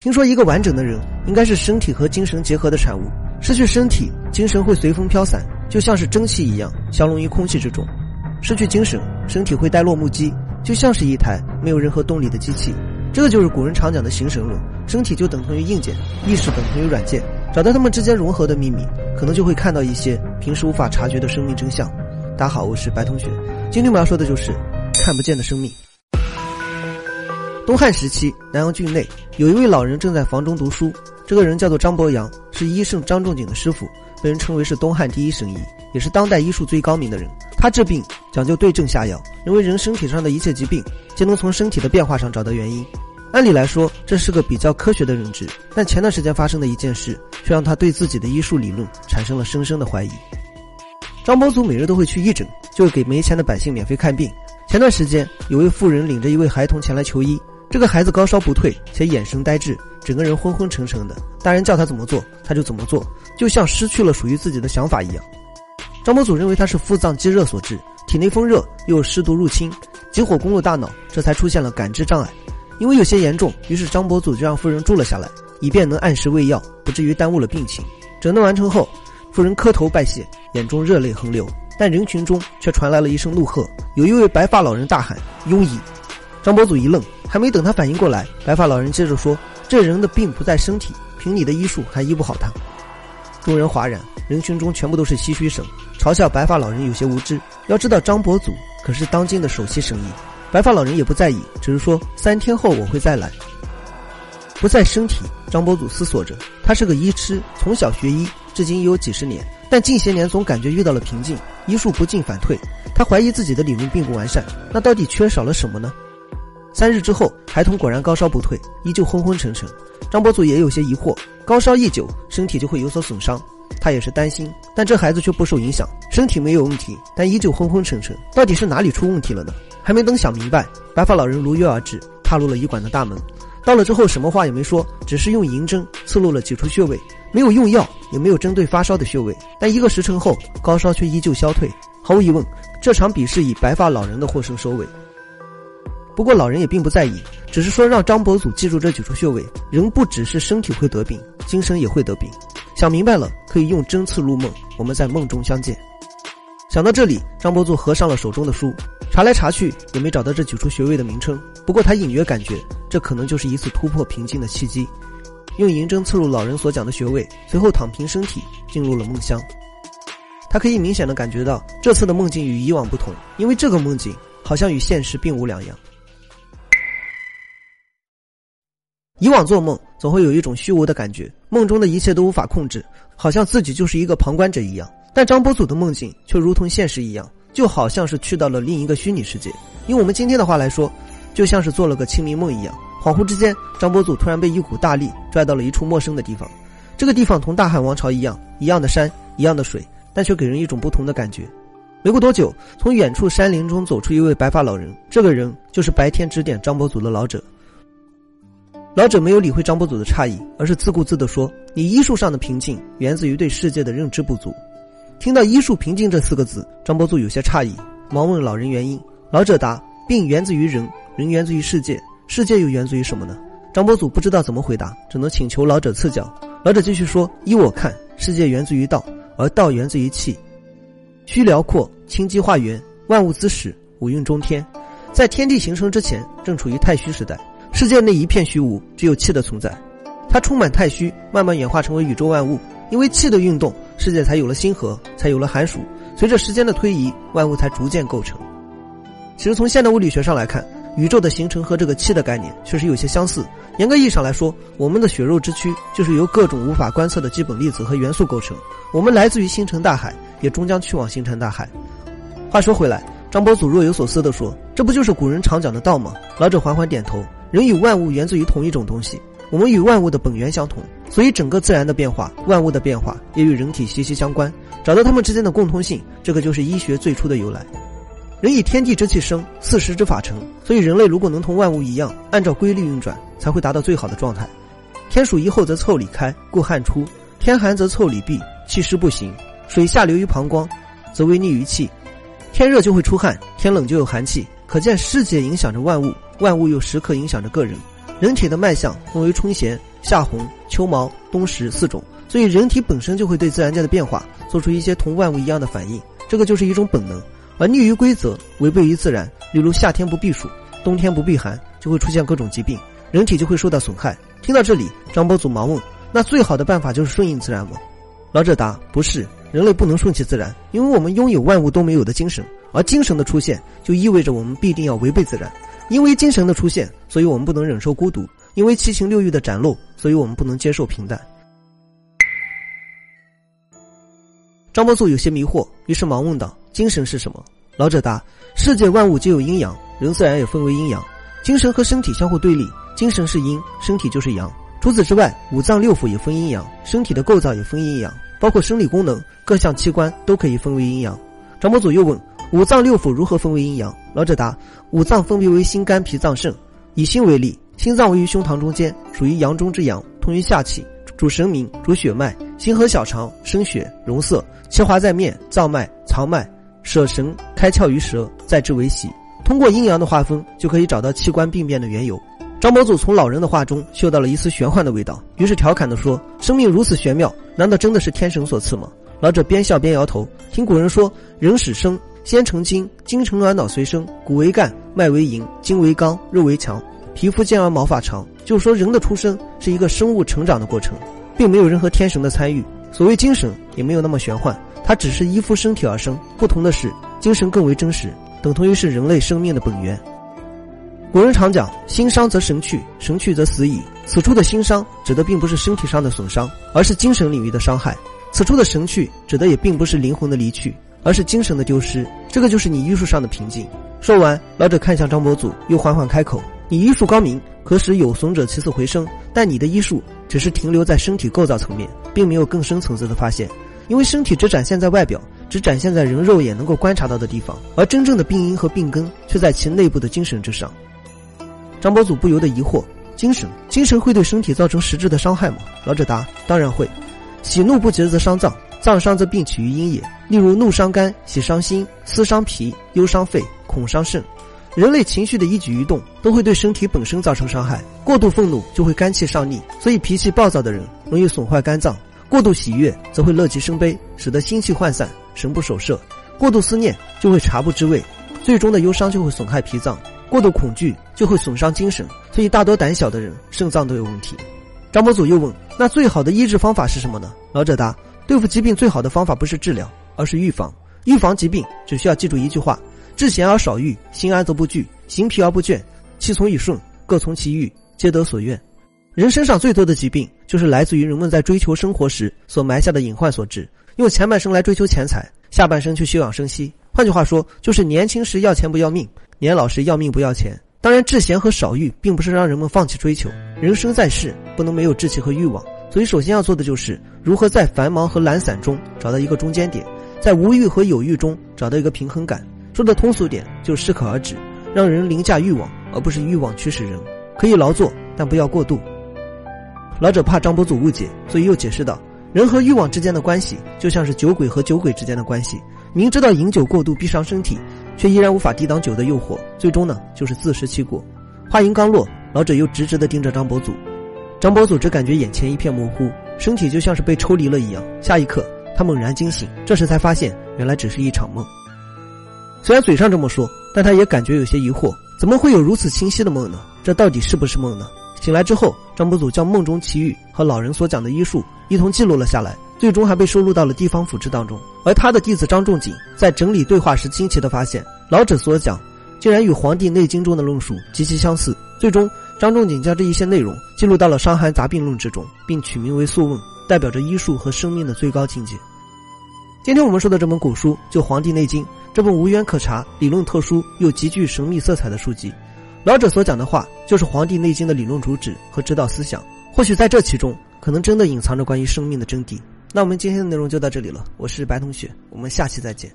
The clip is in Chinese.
听说一个完整的人应该是身体和精神结合的产物，失去身体，精神会随风飘散，就像是蒸汽一样消融于空气之中；失去精神，身体会呆若木鸡，就像是一台没有任何动力的机器。这就是古人常讲的形神论，身体就等同于硬件，意识等同于软件。找到它们之间融合的秘密，可能就会看到一些平时无法察觉的生命真相。大家好，我是白同学，今天我们要说的就是看不见的生命。东汉时期，南阳郡内有一位老人正在房中读书。这个人叫做张伯阳，是医圣张仲景的师傅，被人称为是东汉第一神医，也是当代医术最高明的人。他治病讲究对症下药，认为人身体上的一切疾病，皆能从身体的变化上找到原因。按理来说，这是个比较科学的认知，但前段时间发生的一件事，却让他对自己的医术理论产生了深深的怀疑。张伯祖每日都会去义诊，就是给没钱的百姓免费看病。前段时间，有位妇人领着一位孩童前来求医。这个孩子高烧不退，且眼神呆滞，整个人昏昏沉沉的。大人叫他怎么做，他就怎么做，就像失去了属于自己的想法一样。张伯祖认为他是腹脏积热所致，体内风热又湿毒入侵，急火攻入大脑，这才出现了感知障碍。因为有些严重，于是张伯祖就让夫人住了下来，以便能按时喂药，不至于耽误了病情。诊断完成后，夫人磕头拜谢，眼中热泪横流。但人群中却传来了一声怒喝，有一位白发老人大喊：“庸医！”张伯祖一愣。还没等他反应过来，白发老人接着说：“这人的病不在身体，凭你的医术还医不好他。”众人哗然，人群中全部都是唏嘘声，嘲笑白发老人有些无知。要知道张伯祖可是当今的首席神医，白发老人也不在意，只是说：“三天后我会再来。”不在身体，张伯祖思索着，他是个医痴，从小学医，至今已有几十年，但近些年总感觉遇到了瓶颈，医术不进反退。他怀疑自己的理论并不完善，那到底缺少了什么呢？三日之后，孩童果然高烧不退，依旧昏昏沉沉。张伯祖也有些疑惑，高烧一久，身体就会有所损伤。他也是担心，但这孩子却不受影响，身体没有问题，但依旧昏昏沉沉。到底是哪里出问题了呢？还没等想明白，白发老人如约而至，踏入了医馆的大门。到了之后，什么话也没说，只是用银针刺入了几处穴位，没有用药，也没有针对发烧的穴位。但一个时辰后，高烧却依旧消退。毫无疑问，这场比试以白发老人的获胜收尾。不过老人也并不在意，只是说让张伯祖记住这几处穴位。人不只是身体会得病，精神也会得病。想明白了，可以用针刺入梦，我们在梦中相见。想到这里，张伯祖合上了手中的书，查来查去也没找到这几处穴位的名称。不过他隐约感觉，这可能就是一次突破瓶颈的契机。用银针刺入老人所讲的穴位，随后躺平身体，进入了梦乡。他可以明显的感觉到，这次的梦境与以往不同，因为这个梦境好像与现实并无两样。以往做梦总会有一种虚无的感觉，梦中的一切都无法控制，好像自己就是一个旁观者一样。但张伯祖的梦境却如同现实一样，就好像是去到了另一个虚拟世界。用我们今天的话来说，就像是做了个清明梦一样。恍惚之间，张伯祖突然被一股大力拽到了一处陌生的地方。这个地方同大汉王朝一样，一样的山，一样的水，但却给人一种不同的感觉。没过多久，从远处山林中走出一位白发老人，这个人就是白天指点张伯祖的老者。老者没有理会张伯祖的诧异，而是自顾自地说：“你医术上的瓶颈源自于对世界的认知不足。”听到“医术瓶颈”这四个字，张伯祖有些诧异，忙问老人原因。老者答：“病源自于人，人源自于世界，世界又源自于什么呢？”张伯祖不知道怎么回答，只能请求老者赐教。老者继续说：“依我看，世界源自于道，而道源自于气。虚辽阔，清机化元，万物滋始，五运中天。在天地形成之前，正处于太虚时代。”世界内一片虚无，只有气的存在，它充满太虚，慢慢演化成为宇宙万物。因为气的运动，世界才有了星河，才有了寒暑。随着时间的推移，万物才逐渐构成。其实从现代物理学上来看，宇宙的形成和这个气的概念确实有些相似。严格意义上来说，我们的血肉之躯就是由各种无法观测的基本粒子和元素构成。我们来自于星辰大海，也终将去往星辰大海。话说回来，张伯祖若有所思地说：“这不就是古人常讲的道吗？”老者缓缓点头。人与万物源自于同一种东西，我们与万物的本源相同，所以整个自然的变化、万物的变化也与人体息息相关。找到它们之间的共通性，这个就是医学最初的由来。人以天地之气生，四时之法成，所以人类如果能同万物一样，按照规律运转，才会达到最好的状态。天暑一后则腠理开，故汗出；天寒则腠理闭，气湿不行。水下流于膀胱，则微逆于气。天热就会出汗，天冷就有寒气。可见世界影响着万物。万物又时刻影响着个人，人体的脉象分为春弦、夏红、秋毛、冬实四种，所以人体本身就会对自然界的变化做出一些同万物一样的反应，这个就是一种本能。而逆于规则、违背于自然，例如夏天不避暑，冬天不避寒，就会出现各种疾病，人体就会受到损害。听到这里，张伯祖忙问：“那最好的办法就是顺应自然吗？”老者答：“不是，人类不能顺其自然，因为我们拥有万物都没有的精神，而精神的出现就意味着我们必定要违背自然。因为精神的出现，所以我们不能忍受孤独；因为七情六欲的展露，所以我们不能接受平淡。”张伯素有些迷惑，于是忙问道。精神是什么？老者答：世界万物皆有阴阳，人自然也分为阴阳。精神和身体相互对立，精神是阴，身体就是阳。除此之外，五脏六腑也分阴阳，身体的构造也分阴阳，包括生理功能、各项器官都可以分为阴阳。张伯祖又问：五脏六腑如何分为阴阳？老者答：五脏分别为心、肝、脾、脏、肾。以心为例，心脏位于胸膛中间，属于阳中之阳，通于下气，主神明，主血脉。心和小肠生血容色，气华在面，脏脉、藏脉。舍神开窍于舌，再之为喜。通过阴。阳的划分，就可以找到器官病变的缘由。张伯祖从老人的话中嗅到了一丝玄幻的味道，于是调侃地说：“生命如此玄妙，难道真的是天神所赐吗？”老者边笑边摇头。听古人说，人始生，先成精，精成而脑髓生，骨为干，脉为营，筋为刚，肉为强，皮肤坚而毛发长。就说人的出生是一个生物成长的过程，并没有任何天神的参与。所谓精神，也没有那么玄幻。它只是依附身体而生，不同的是，精神更为真实，等同于是人类生命的本源。古人常讲“心伤则神去，神去则死矣”。此处的心伤指的并不是身体上的损伤，而是精神领域的伤害；此处的神去指的也并不是灵魂的离去，而是精神的丢失。这个就是你医术上的瓶颈。说完，老者看向张伯祖，又缓缓开口：“你医术高明，可使有损者起死回生，但你的医术只是停留在身体构造层面，并没有更深层次的发现。”因为身体只展现在外表，只展现在人肉眼能够观察到的地方，而真正的病因和病根却在其内部的精神之上。张伯祖不由得疑惑：精神，精神会对身体造成实质的伤害吗？老者答：当然会。喜怒不节则伤脏，脏伤则病起于阴也。例如怒伤肝，喜伤心，思伤脾，忧伤肺，恐伤肾。人类情绪的一举一动都会对身体本身造成伤害。过度愤怒就会肝气上逆，所以脾气暴躁的人容易损坏肝脏。过度喜悦则会乐极生悲，使得心气涣散、神不守舍；过度思念就会茶不知味，最终的忧伤就会损害脾脏；过度恐惧就会损伤精神。所以，大多胆小的人肾脏都有问题。张伯祖又问：“那最好的医治方法是什么呢？”老者答：“对付疾病最好的方法不是治疗，而是预防。预防疾病只需要记住一句话：治闲而少欲，心安则不惧；行疲而不倦，气从以顺，各从其欲，皆得所愿。”人身上最多的疾病，就是来自于人们在追求生活时所埋下的隐患所致。用前半生来追求钱财，下半生去休养生息。换句话说，就是年轻时要钱不要命，年老时要命不要钱。当然，智贤和少欲，并不是让人们放弃追求。人生在世，不能没有志气和欲望。所以，首先要做的就是如何在繁忙和懒散中找到一个中间点，在无欲和有欲中找到一个平衡感。说的通俗点，就适可而止，让人凌驾欲望，而不是欲望驱使人。可以劳作，但不要过度。老者怕张伯祖误解，所以又解释道：“人和欲望之间的关系，就像是酒鬼和酒鬼之间的关系。明知道饮酒过度必伤身体，却依然无法抵挡酒的诱惑，最终呢，就是自食其果。”话音刚落，老者又直直地盯着张伯祖。张伯祖只感觉眼前一片模糊，身体就像是被抽离了一样。下一刻，他猛然惊醒，这时才发现原来只是一场梦。虽然嘴上这么说，但他也感觉有些疑惑：怎么会有如此清晰的梦呢？这到底是不是梦呢？醒来之后，张伯祖将梦中奇遇和老人所讲的医术一同记录了下来，最终还被收录到了地方府志当中。而他的弟子张仲景在整理对话时，惊奇地发现，老者所讲竟然与《黄帝内经》中的论述极其相似。最终，张仲景将这一些内容记录到了《伤寒杂病论》之中，并取名为《素问》，代表着医术和生命的最高境界。今天我们说的这本古书，就《黄帝内经》这本无源可查、理论特殊又极具神秘色彩的书籍。老者所讲的话，就是《黄帝内经》的理论主旨和指导思想。或许在这其中，可能真的隐藏着关于生命的真谛。那我们今天的内容就到这里了，我是白同学，我们下期再见。